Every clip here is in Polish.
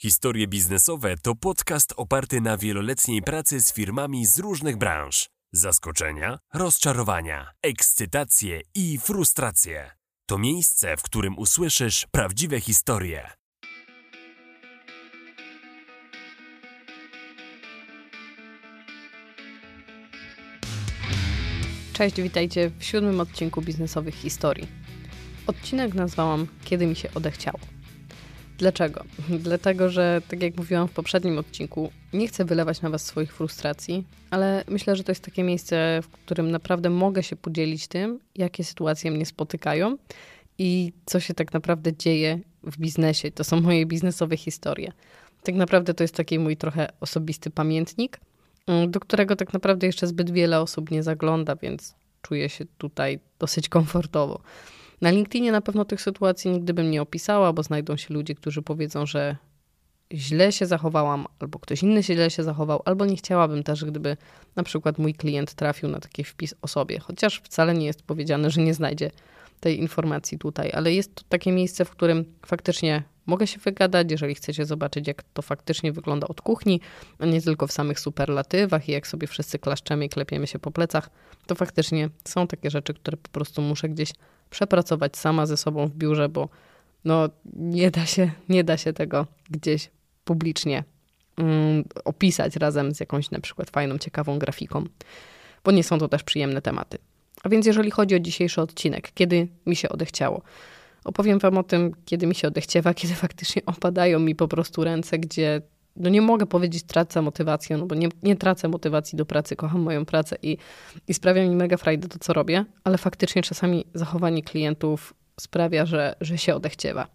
Historie biznesowe to podcast oparty na wieloletniej pracy z firmami z różnych branż. Zaskoczenia, rozczarowania, ekscytacje i frustracje. To miejsce, w którym usłyszysz prawdziwe historie. Cześć, witajcie w siódmym odcinku biznesowych historii. Odcinek nazwałam Kiedy mi się odechciało. Dlaczego? Dlatego, że tak jak mówiłam w poprzednim odcinku, nie chcę wylewać na Was swoich frustracji, ale myślę, że to jest takie miejsce, w którym naprawdę mogę się podzielić tym, jakie sytuacje mnie spotykają i co się tak naprawdę dzieje w biznesie. To są moje biznesowe historie. Tak naprawdę to jest taki mój trochę osobisty pamiętnik, mm, do którego tak naprawdę jeszcze zbyt wiele osób nie zagląda, więc czuję się tutaj dosyć komfortowo. Na LinkedInie na pewno tych sytuacji nigdy bym nie opisała, bo znajdą się ludzie, którzy powiedzą, że źle się zachowałam, albo ktoś inny się źle się zachował, albo nie chciałabym też, gdyby na przykład mój klient trafił na taki wpis o sobie, chociaż wcale nie jest powiedziane, że nie znajdzie tej informacji tutaj, ale jest to takie miejsce, w którym faktycznie mogę się wygadać, jeżeli chcecie zobaczyć, jak to faktycznie wygląda od kuchni, a nie tylko w samych superlatywach i jak sobie wszyscy klaszczemy i klepiemy się po plecach, to faktycznie są takie rzeczy, które po prostu muszę gdzieś przepracować sama ze sobą w biurze, bo no, nie, da się, nie da się tego gdzieś publicznie um, opisać razem z jakąś na przykład fajną, ciekawą grafiką, bo nie są to też przyjemne tematy. A więc jeżeli chodzi o dzisiejszy odcinek, kiedy mi się odechciało, opowiem Wam o tym, kiedy mi się odechciewa, kiedy faktycznie opadają mi po prostu ręce, gdzie no nie mogę powiedzieć tracę motywację, no bo nie, nie tracę motywacji do pracy, kocham moją pracę i, i sprawia mi mega frajdę to, co robię, ale faktycznie czasami zachowanie klientów sprawia, że, że się odechciewa.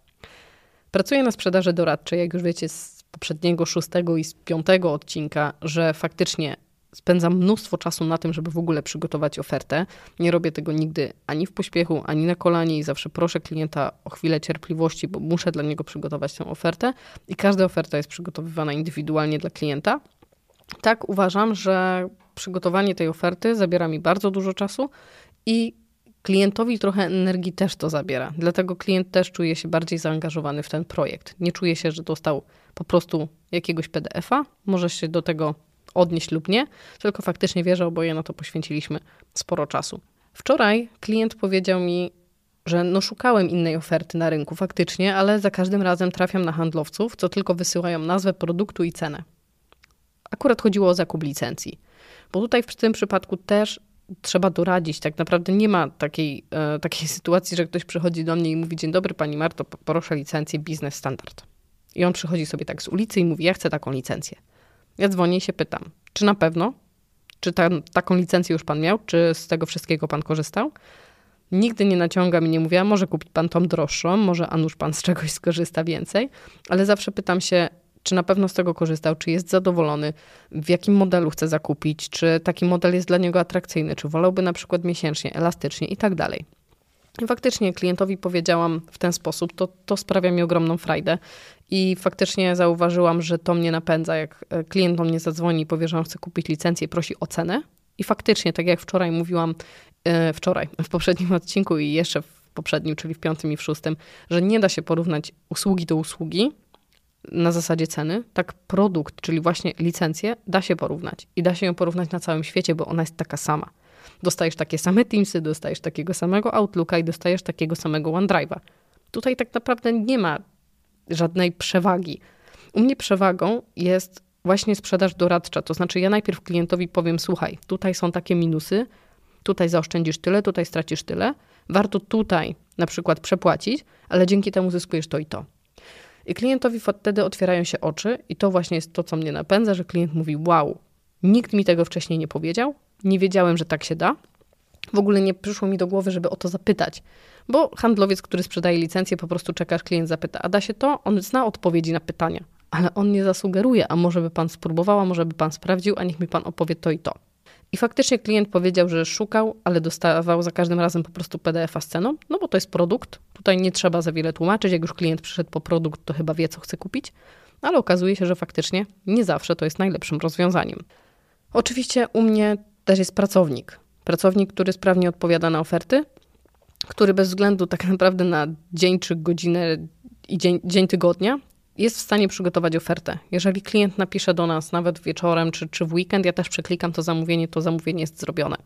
Pracuję na sprzedaży doradczej, jak już wiecie z poprzedniego szóstego i z piątego odcinka, że faktycznie spędzam mnóstwo czasu na tym, żeby w ogóle przygotować ofertę. Nie robię tego nigdy ani w pośpiechu, ani na kolanie i zawsze proszę klienta o chwilę cierpliwości, bo muszę dla niego przygotować tę ofertę i każda oferta jest przygotowywana indywidualnie dla klienta. Tak uważam, że przygotowanie tej oferty zabiera mi bardzo dużo czasu i klientowi trochę energii też to zabiera. Dlatego klient też czuje się bardziej zaangażowany w ten projekt. Nie czuje się, że dostał po prostu jakiegoś PDF-a, może się do tego odnieść lub nie, tylko faktycznie wierzę, oboje na to poświęciliśmy sporo czasu. Wczoraj klient powiedział mi, że no szukałem innej oferty na rynku faktycznie, ale za każdym razem trafiam na handlowców, co tylko wysyłają nazwę produktu i cenę. Akurat chodziło o zakup licencji. Bo tutaj w tym przypadku też trzeba doradzić. Tak naprawdę nie ma takiej, e, takiej sytuacji, że ktoś przychodzi do mnie i mówi: Dzień dobry, pani Marto, proszę licencję biznes standard. I on przychodzi sobie tak z ulicy i mówi: Ja chcę taką licencję. Ja dzwonię i się pytam, czy na pewno? Czy ta, taką licencję już pan miał? Czy z tego wszystkiego pan korzystał? Nigdy nie naciągam i nie mówię, może kupić pan tą droższą, może a nuż pan z czegoś skorzysta więcej, ale zawsze pytam się, czy na pewno z tego korzystał, czy jest zadowolony, w jakim modelu chce zakupić, czy taki model jest dla niego atrakcyjny, czy wolałby na przykład miesięcznie, elastycznie i tak dalej. Faktycznie klientowi powiedziałam w ten sposób, to, to sprawia mi ogromną frajdę. I faktycznie zauważyłam, że to mnie napędza, jak e, klient do mnie zadzwoni i powie, że on chce kupić licencję prosi o cenę. I faktycznie, tak jak wczoraj mówiłam, e, wczoraj, w poprzednim odcinku i jeszcze w poprzednim, czyli w piątym i w szóstym, że nie da się porównać usługi do usługi na zasadzie ceny, tak produkt, czyli właśnie licencję, da się porównać. I da się ją porównać na całym świecie, bo ona jest taka sama. Dostajesz takie same Teamsy, dostajesz takiego samego Outlooka i dostajesz takiego samego OneDrive'a. Tutaj tak naprawdę nie ma żadnej przewagi. U mnie przewagą jest właśnie sprzedaż doradcza. To znaczy, ja najpierw klientowi powiem: Słuchaj, tutaj są takie minusy, tutaj zaoszczędzisz tyle, tutaj stracisz tyle. Warto tutaj na przykład przepłacić, ale dzięki temu zyskujesz to i to. I klientowi wtedy otwierają się oczy, i to właśnie jest to, co mnie napędza, że klient mówi: Wow, nikt mi tego wcześniej nie powiedział, nie wiedziałem, że tak się da. W ogóle nie przyszło mi do głowy, żeby o to zapytać. Bo handlowiec, który sprzedaje licencję, po prostu czeka, aż klient zapyta, a da się to? On zna odpowiedzi na pytania, ale on nie zasugeruje, a może by pan spróbował, a może by pan sprawdził, a niech mi pan opowie to i to. I faktycznie klient powiedział, że szukał, ale dostawał za każdym razem po prostu PDF-a z ceną, no bo to jest produkt. Tutaj nie trzeba za wiele tłumaczyć. Jak już klient przyszedł po produkt, to chyba wie, co chce kupić. Ale okazuje się, że faktycznie nie zawsze to jest najlepszym rozwiązaniem. Oczywiście u mnie też jest pracownik. Pracownik, który sprawnie odpowiada na oferty, który bez względu tak naprawdę na dzień czy godzinę i dzień, dzień tygodnia jest w stanie przygotować ofertę. Jeżeli klient napisze do nas nawet wieczorem czy, czy w weekend, ja też przeklikam to zamówienie, to zamówienie jest zrobione.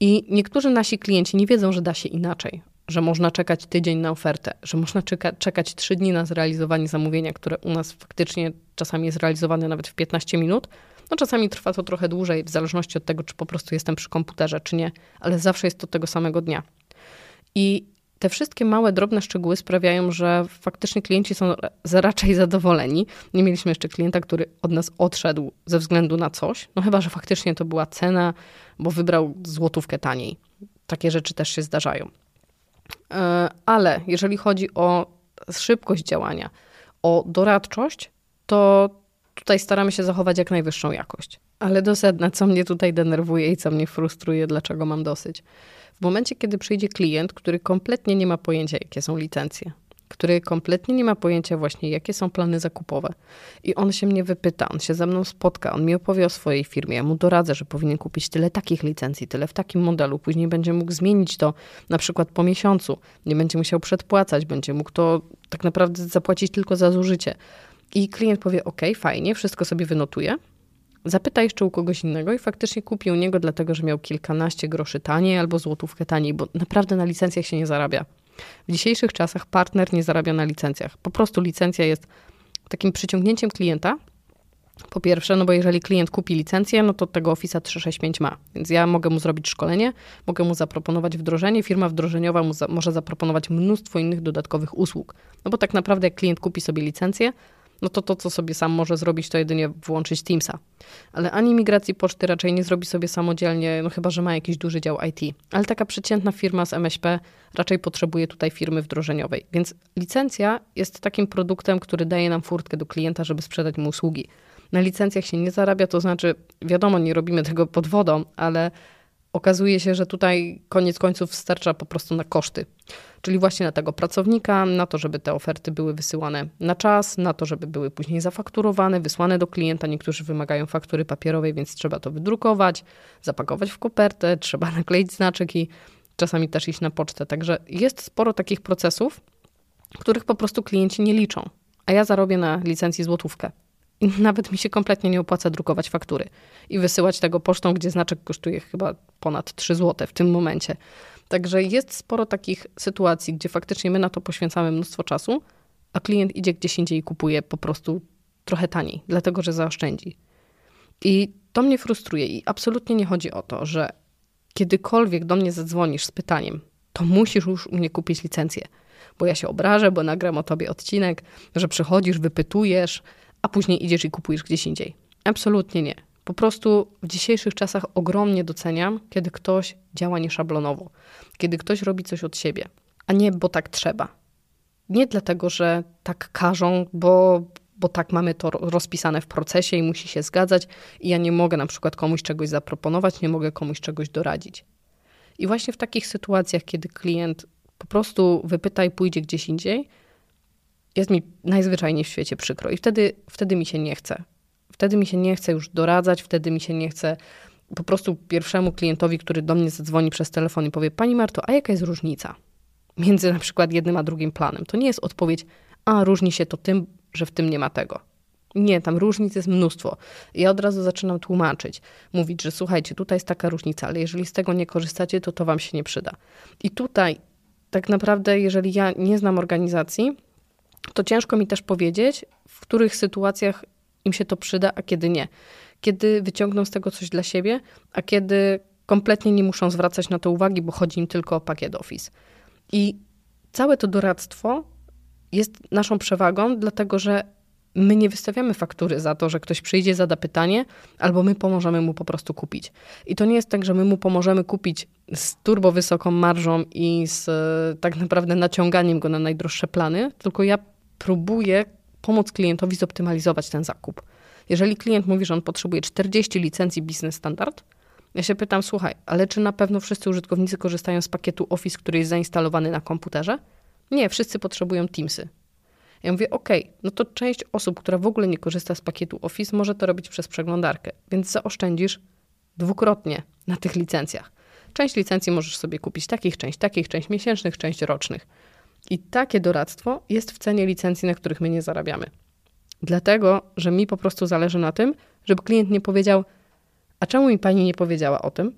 I niektórzy nasi klienci nie wiedzą, że da się inaczej, że można czekać tydzień na ofertę, że można czeka, czekać trzy dni na zrealizowanie zamówienia, które u nas faktycznie czasami jest realizowane nawet w 15 minut. No czasami trwa to trochę dłużej, w zależności od tego, czy po prostu jestem przy komputerze, czy nie, ale zawsze jest to tego samego dnia. I te wszystkie małe, drobne szczegóły sprawiają, że faktycznie klienci są raczej zadowoleni. Nie mieliśmy jeszcze klienta, który od nas odszedł ze względu na coś, no chyba, że faktycznie to była cena, bo wybrał złotówkę taniej. Takie rzeczy też się zdarzają. E, ale jeżeli chodzi o szybkość działania, o doradczość, to tutaj staramy się zachować jak najwyższą jakość. Ale do sedna, co mnie tutaj denerwuje i co mnie frustruje, dlaczego mam dosyć. W momencie, kiedy przyjdzie klient, który kompletnie nie ma pojęcia, jakie są licencje, który kompletnie nie ma pojęcia właśnie, jakie są plany zakupowe. I on się mnie wypyta, on się ze mną spotka, on mi opowie o swojej firmie, ja mu doradzę, że powinien kupić tyle takich licencji, tyle w takim modelu, później będzie mógł zmienić to na przykład po miesiącu, nie będzie musiał przedpłacać, będzie mógł to tak naprawdę zapłacić tylko za zużycie. I klient powie: OK, fajnie, wszystko sobie wynotuje, zapyta jeszcze u kogoś innego i faktycznie kupi u niego, dlatego że miał kilkanaście groszy taniej albo złotówkę taniej, bo naprawdę na licencjach się nie zarabia. W dzisiejszych czasach partner nie zarabia na licencjach. Po prostu licencja jest takim przyciągnięciem klienta. Po pierwsze, no bo jeżeli klient kupi licencję, no to tego Office 365 ma. Więc ja mogę mu zrobić szkolenie, mogę mu zaproponować wdrożenie, firma wdrożeniowa mu za, może zaproponować mnóstwo innych dodatkowych usług. No bo tak naprawdę jak klient kupi sobie licencję, no to to, co sobie sam może zrobić, to jedynie włączyć Teamsa. Ale ani migracji poczty raczej nie zrobi sobie samodzielnie, no chyba, że ma jakiś duży dział IT. Ale taka przeciętna firma z MŚP raczej potrzebuje tutaj firmy wdrożeniowej. Więc licencja jest takim produktem, który daje nam furtkę do klienta, żeby sprzedać mu usługi. Na licencjach się nie zarabia, to znaczy, wiadomo, nie robimy tego pod wodą, ale okazuje się, że tutaj koniec końców starcza po prostu na koszty. Czyli właśnie na tego pracownika, na to, żeby te oferty były wysyłane na czas, na to, żeby były później zafakturowane, wysłane do klienta. Niektórzy wymagają faktury papierowej, więc trzeba to wydrukować, zapakować w kopertę, trzeba nakleić znaczek i czasami też iść na pocztę. Także jest sporo takich procesów, których po prostu klienci nie liczą. A ja zarobię na licencji złotówkę. Nawet mi się kompletnie nie opłaca drukować faktury i wysyłać tego pocztą, gdzie znaczek kosztuje chyba ponad 3 zł w tym momencie. Także jest sporo takich sytuacji, gdzie faktycznie my na to poświęcamy mnóstwo czasu, a klient idzie gdzieś indziej i kupuje po prostu trochę taniej, dlatego że zaoszczędzi. I to mnie frustruje i absolutnie nie chodzi o to, że kiedykolwiek do mnie zadzwonisz z pytaniem, to musisz już u mnie kupić licencję, bo ja się obrażę, bo nagram o tobie odcinek, że przychodzisz, wypytujesz, a później idziesz i kupujesz gdzieś indziej. Absolutnie nie. Po prostu w dzisiejszych czasach ogromnie doceniam, kiedy ktoś działa nieszablonowo, kiedy ktoś robi coś od siebie, a nie bo tak trzeba. Nie dlatego, że tak każą, bo, bo tak mamy to rozpisane w procesie i musi się zgadzać, i ja nie mogę na przykład komuś czegoś zaproponować, nie mogę komuś czegoś doradzić. I właśnie w takich sytuacjach, kiedy klient po prostu wypyta i pójdzie gdzieś indziej, jest mi najzwyczajniej w świecie przykro i wtedy, wtedy mi się nie chce. Wtedy mi się nie chce już doradzać, wtedy mi się nie chce po prostu pierwszemu klientowi, który do mnie zadzwoni przez telefon i powie: Pani Marto, a jaka jest różnica między na przykład jednym a drugim planem? To nie jest odpowiedź, a różni się to tym, że w tym nie ma tego. Nie, tam różnic jest mnóstwo. Ja od razu zaczynam tłumaczyć, mówić, że słuchajcie, tutaj jest taka różnica, ale jeżeli z tego nie korzystacie, to to wam się nie przyda. I tutaj tak naprawdę, jeżeli ja nie znam organizacji, to ciężko mi też powiedzieć, w których sytuacjach im się to przyda, a kiedy nie. Kiedy wyciągną z tego coś dla siebie, a kiedy kompletnie nie muszą zwracać na to uwagi, bo chodzi im tylko o pakiet Office. I całe to doradztwo jest naszą przewagą, dlatego że my nie wystawiamy faktury za to, że ktoś przyjdzie, zada pytanie, albo my pomożemy mu po prostu kupić. I to nie jest tak, że my mu pomożemy kupić z turbo wysoką marżą i z tak naprawdę naciąganiem go na najdroższe plany, tylko ja próbuję pomóc klientowi zoptymalizować ten zakup. Jeżeli klient mówi, że on potrzebuje 40 licencji Business Standard, ja się pytam, słuchaj, ale czy na pewno wszyscy użytkownicy korzystają z pakietu Office, który jest zainstalowany na komputerze? Nie, wszyscy potrzebują Teamsy. Ja mówię, ok, no to część osób, która w ogóle nie korzysta z pakietu Office, może to robić przez przeglądarkę, więc zaoszczędzisz dwukrotnie na tych licencjach. Część licencji możesz sobie kupić takich, część takich, część miesięcznych, część rocznych. I takie doradztwo jest w cenie licencji, na których my nie zarabiamy. Dlatego, że mi po prostu zależy na tym, żeby klient nie powiedział, a czemu mi pani nie powiedziała o tym?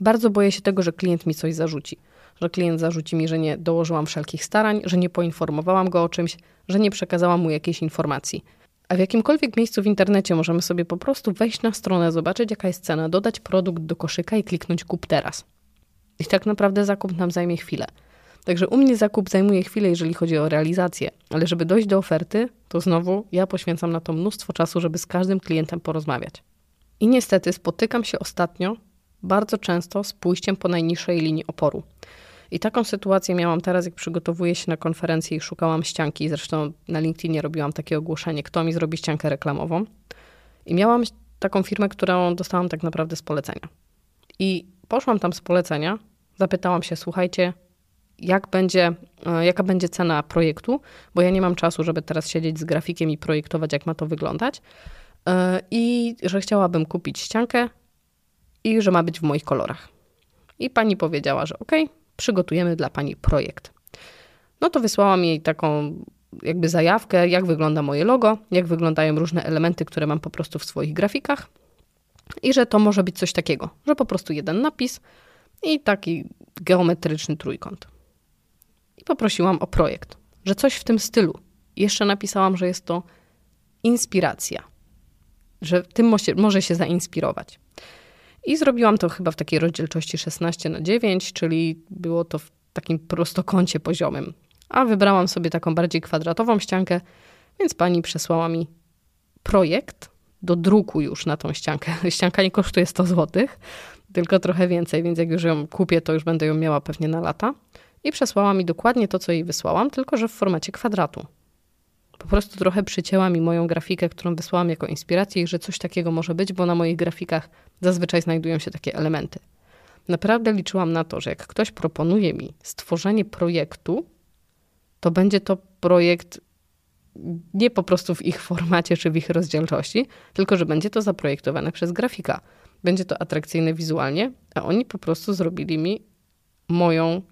Bardzo boję się tego, że klient mi coś zarzuci. Że klient zarzuci mi, że nie dołożyłam wszelkich starań, że nie poinformowałam go o czymś, że nie przekazałam mu jakiejś informacji. A w jakimkolwiek miejscu w internecie możemy sobie po prostu wejść na stronę, zobaczyć jaka jest cena, dodać produkt do koszyka i kliknąć kup teraz. I tak naprawdę zakup nam zajmie chwilę. Także u mnie zakup zajmuje chwilę, jeżeli chodzi o realizację, ale żeby dojść do oferty, to znowu ja poświęcam na to mnóstwo czasu, żeby z każdym klientem porozmawiać. I niestety spotykam się ostatnio bardzo często z pójściem po najniższej linii oporu. I taką sytuację miałam teraz, jak przygotowuję się na konferencję i szukałam ścianki. Zresztą na LinkedInie robiłam takie ogłoszenie, kto mi zrobi ściankę reklamową. I miałam taką firmę, którą dostałam tak naprawdę z polecenia. I poszłam tam z polecenia, zapytałam się, słuchajcie, jak będzie, e, jaka będzie cena projektu, bo ja nie mam czasu, żeby teraz siedzieć z grafikiem i projektować, jak ma to wyglądać. E, I że chciałabym kupić ściankę i że ma być w moich kolorach. I pani powiedziała, że ok, przygotujemy dla pani projekt. No to wysłałam jej taką jakby zajawkę, jak wygląda moje logo, jak wyglądają różne elementy, które mam po prostu w swoich grafikach i że to może być coś takiego, że po prostu jeden napis i taki geometryczny trójkąt. I poprosiłam o projekt, że coś w tym stylu. Jeszcze napisałam, że jest to inspiracja, że tym może się zainspirować. I zrobiłam to chyba w takiej rozdzielczości 16 na 9, czyli było to w takim prostokącie poziomym. A wybrałam sobie taką bardziej kwadratową ściankę, więc pani przesłała mi projekt do druku już na tą ściankę. Ścianka nie kosztuje 100 zł, tylko trochę więcej, więc jak już ją kupię, to już będę ją miała pewnie na lata. I przesłała mi dokładnie to, co jej wysłałam, tylko że w formacie kwadratu. Po prostu trochę przycięła mi moją grafikę, którą wysłałam jako inspirację i że coś takiego może być, bo na moich grafikach zazwyczaj znajdują się takie elementy. Naprawdę liczyłam na to, że jak ktoś proponuje mi stworzenie projektu, to będzie to projekt nie po prostu w ich formacie czy w ich rozdzielczości, tylko że będzie to zaprojektowane przez grafika. Będzie to atrakcyjne wizualnie, a oni po prostu zrobili mi moją,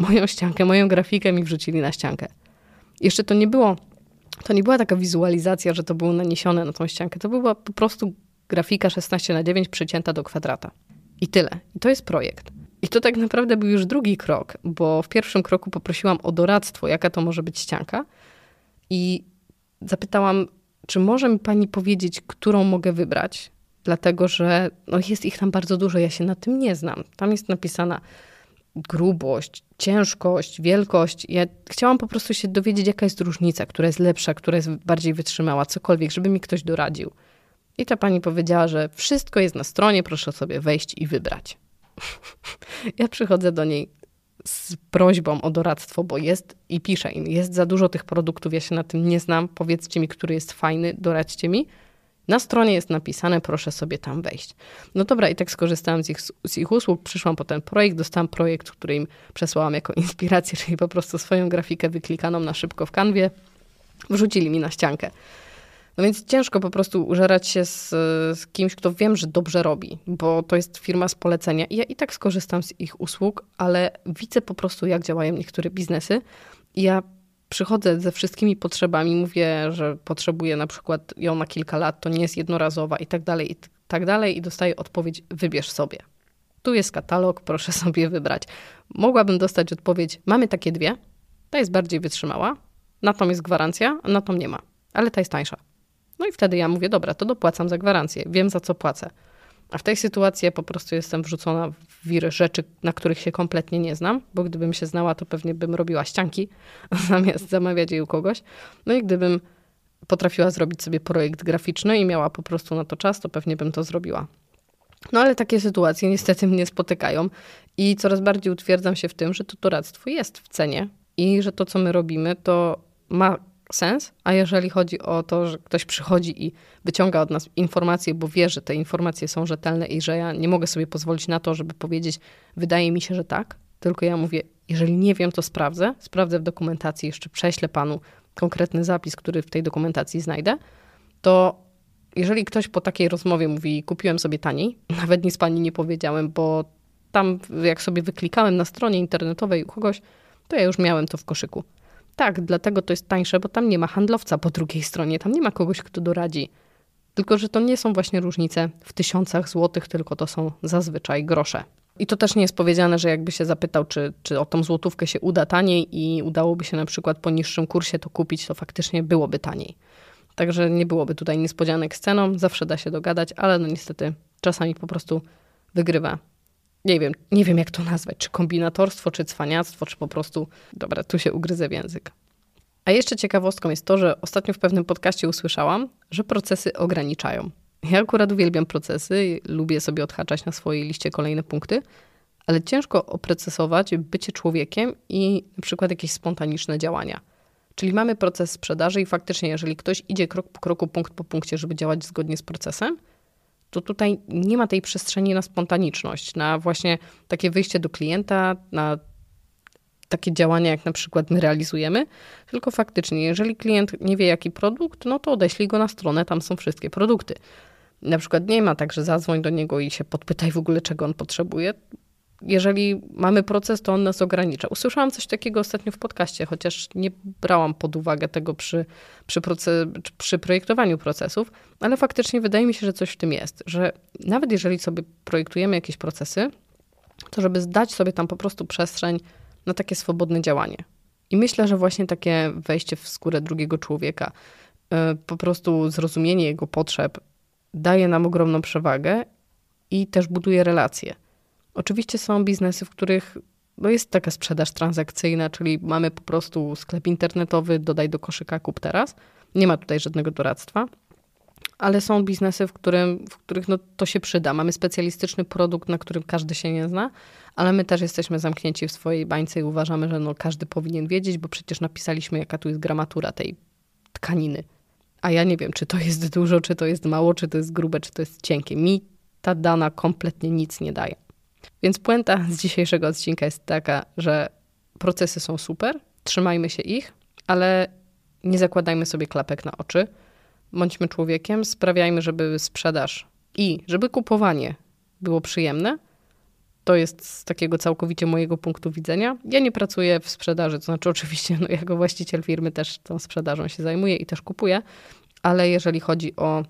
moją ściankę, moją grafikę mi wrzucili na ściankę. Jeszcze to nie było to nie była taka wizualizacja, że to było naniesione na tą ściankę. To była po prostu grafika 16 na 9 przycięta do kwadrata. I tyle. I to jest projekt. I to tak naprawdę był już drugi krok, bo w pierwszym kroku poprosiłam o doradztwo, jaka to może być ścianka. I zapytałam, czy może mi pani powiedzieć, którą mogę wybrać? Dlatego, że no jest ich tam bardzo dużo, ja się na tym nie znam. Tam jest napisana grubość, ciężkość, wielkość. Ja chciałam po prostu się dowiedzieć, jaka jest różnica, która jest lepsza, która jest bardziej wytrzymała, cokolwiek, żeby mi ktoś doradził. I ta pani powiedziała, że wszystko jest na stronie, proszę sobie wejść i wybrać. ja przychodzę do niej z prośbą o doradztwo, bo jest i piszę im, jest za dużo tych produktów, ja się na tym nie znam, powiedzcie mi, który jest fajny, doradźcie mi. Na stronie jest napisane, proszę sobie tam wejść. No dobra, i tak skorzystałam z ich, z ich usług, przyszłam po ten projekt, dostałam projekt, który im przesłałam jako inspirację, czyli po prostu swoją grafikę wyklikaną na szybko w kanwie, wrzucili mi na ściankę. No więc ciężko po prostu użerać się z, z, kimś, kto wiem, że dobrze robi, bo to jest firma z polecenia i ja i tak skorzystam z ich usług, ale widzę po prostu, jak działają niektóre biznesy i ja przychodzę ze wszystkimi potrzebami, mówię, że potrzebuję na przykład ją na kilka lat, to nie jest jednorazowa i tak dalej, i tak dalej i dostaję odpowiedź, wybierz sobie. Tu jest katalog, proszę sobie wybrać. Mogłabym dostać odpowiedź, mamy takie dwie, ta jest bardziej wytrzymała, na tą jest gwarancja, a na tą nie ma, ale ta jest tańsza. No i wtedy ja mówię, dobra, to dopłacam za gwarancję, wiem za co płacę. A w tej sytuacji ja po prostu jestem wrzucona w wir rzeczy, na których się kompletnie nie znam, bo gdybym się znała, to pewnie bym robiła ścianki zamiast zamawiać je u kogoś. No i gdybym potrafiła zrobić sobie projekt graficzny i miała po prostu na to czas, to pewnie bym to zrobiła. No ale takie sytuacje niestety mnie spotykają i coraz bardziej utwierdzam się w tym, że to doradztwo jest w cenie i że to, co my robimy, to ma sens, a jeżeli chodzi o to, że ktoś przychodzi i wyciąga od nas informacje, bo wie, że te informacje są rzetelne i że ja nie mogę sobie pozwolić na to, żeby powiedzieć, wydaje mi się, że tak, tylko ja mówię, jeżeli nie wiem, to sprawdzę, sprawdzę w dokumentacji, jeszcze prześlę panu konkretny zapis, który w tej dokumentacji znajdę, to jeżeli ktoś po takiej rozmowie mówi, kupiłem sobie taniej, nawet nic pani nie powiedziałem, bo tam jak sobie wyklikałem na stronie internetowej u kogoś, to ja już miałem to w koszyku. Tak, dlatego to jest tańsze, bo tam nie ma handlowca po drugiej stronie, tam nie ma kogoś, kto doradzi. Tylko, że to nie są właśnie różnice w tysiącach złotych, tylko to są zazwyczaj grosze. I to też nie jest powiedziane, że jakby się zapytał, czy, czy o tą złotówkę się uda taniej i udałoby się na przykład po niższym kursie to kupić, to faktycznie byłoby taniej. Także nie byłoby tutaj niespodzianek z ceną, zawsze da się dogadać, ale no niestety czasami po prostu wygrywa. Nie wiem, nie wiem jak to nazwać, czy kombinatorstwo, czy cwaniactwo, czy po prostu, dobra, tu się ugryzę w język. A jeszcze ciekawostką jest to, że ostatnio w pewnym podcaście usłyszałam, że procesy ograniczają. Ja akurat uwielbiam procesy, lubię sobie odhaczać na swojej liście kolejne punkty, ale ciężko oprocesować bycie człowiekiem i na przykład jakieś spontaniczne działania. Czyli mamy proces sprzedaży i faktycznie, jeżeli ktoś idzie krok po kroku, punkt po punkcie, żeby działać zgodnie z procesem, to tutaj nie ma tej przestrzeni na spontaniczność, na właśnie takie wyjście do klienta, na takie działania, jak na przykład my realizujemy, tylko faktycznie, jeżeli klient nie wie, jaki produkt, no to odeślij go na stronę, tam są wszystkie produkty. Na przykład nie ma tak, że zadzwoń do niego i się podpytaj w ogóle, czego on potrzebuje. Jeżeli mamy proces, to on nas ogranicza. Usłyszałam coś takiego ostatnio w podcaście, chociaż nie brałam pod uwagę tego przy, przy, proces, przy projektowaniu procesów, ale faktycznie wydaje mi się, że coś w tym jest, że nawet jeżeli sobie projektujemy jakieś procesy, to żeby zdać sobie tam po prostu przestrzeń na takie swobodne działanie. I myślę, że właśnie takie wejście w skórę drugiego człowieka, y, po prostu zrozumienie jego potrzeb, daje nam ogromną przewagę i też buduje relacje. Oczywiście są biznesy, w których no jest taka sprzedaż transakcyjna, czyli mamy po prostu sklep internetowy, dodaj do koszyka, kup teraz. Nie ma tutaj żadnego doradztwa. Ale są biznesy, w, którym, w których no, to się przyda. Mamy specjalistyczny produkt, na którym każdy się nie zna, ale my też jesteśmy zamknięci w swojej bańce i uważamy, że no, każdy powinien wiedzieć, bo przecież napisaliśmy, jaka tu jest gramatura tej tkaniny. A ja nie wiem, czy to jest dużo, czy to jest mało, czy to jest grube, czy to jest cienkie. Mi ta dana kompletnie nic nie daje. Więc puenta z dzisiejszego odcinka jest taka, że procesy są super, trzymajmy się ich, ale nie zakładajmy sobie klapek na oczy. Bądźmy człowiekiem, sprawiajmy, żeby sprzedaż i żeby kupowanie było przyjemne. To jest z takiego całkowicie mojego punktu widzenia. Ja nie pracuję w sprzedaży, to znaczy oczywiście no, jako właściciel firmy też tą sprzedażą się zajmuję i też kupuję, ale jeżeli chodzi o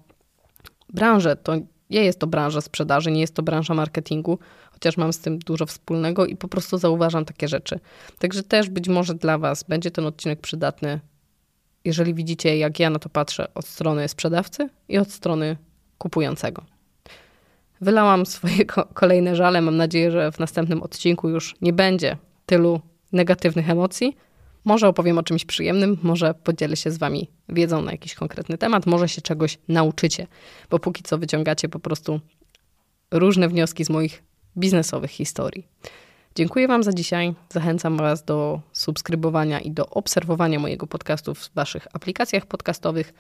branżę, to nie jest to branża sprzedaży, nie jest to branża marketingu, chociaż mam z tym dużo wspólnego i po prostu zauważam takie rzeczy. Także też być może dla Was będzie ten odcinek przydatny, jeżeli widzicie, jak ja na to patrzę od strony sprzedawcy i od strony kupującego. Wylałam swoje kolejne żale. Mam nadzieję, że w następnym odcinku już nie będzie tylu negatywnych emocji. Może opowiem o czymś przyjemnym, może podzielę się z Wami wiedzą na jakiś konkretny temat, może się czegoś nauczycie, bo póki co wyciągacie po prostu różne wnioski z moich biznesowych historii. Dziękuję Wam za dzisiaj. Zachęcam Was do subskrybowania i do obserwowania mojego podcastu w Waszych aplikacjach podcastowych.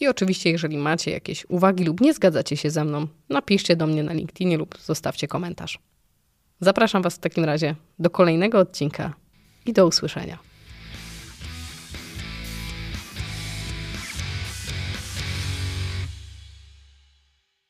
I oczywiście, jeżeli macie jakieś uwagi lub nie zgadzacie się ze mną, napiszcie do mnie na LinkedInie lub zostawcie komentarz. Zapraszam Was w takim razie do kolejnego odcinka i do usłyszenia.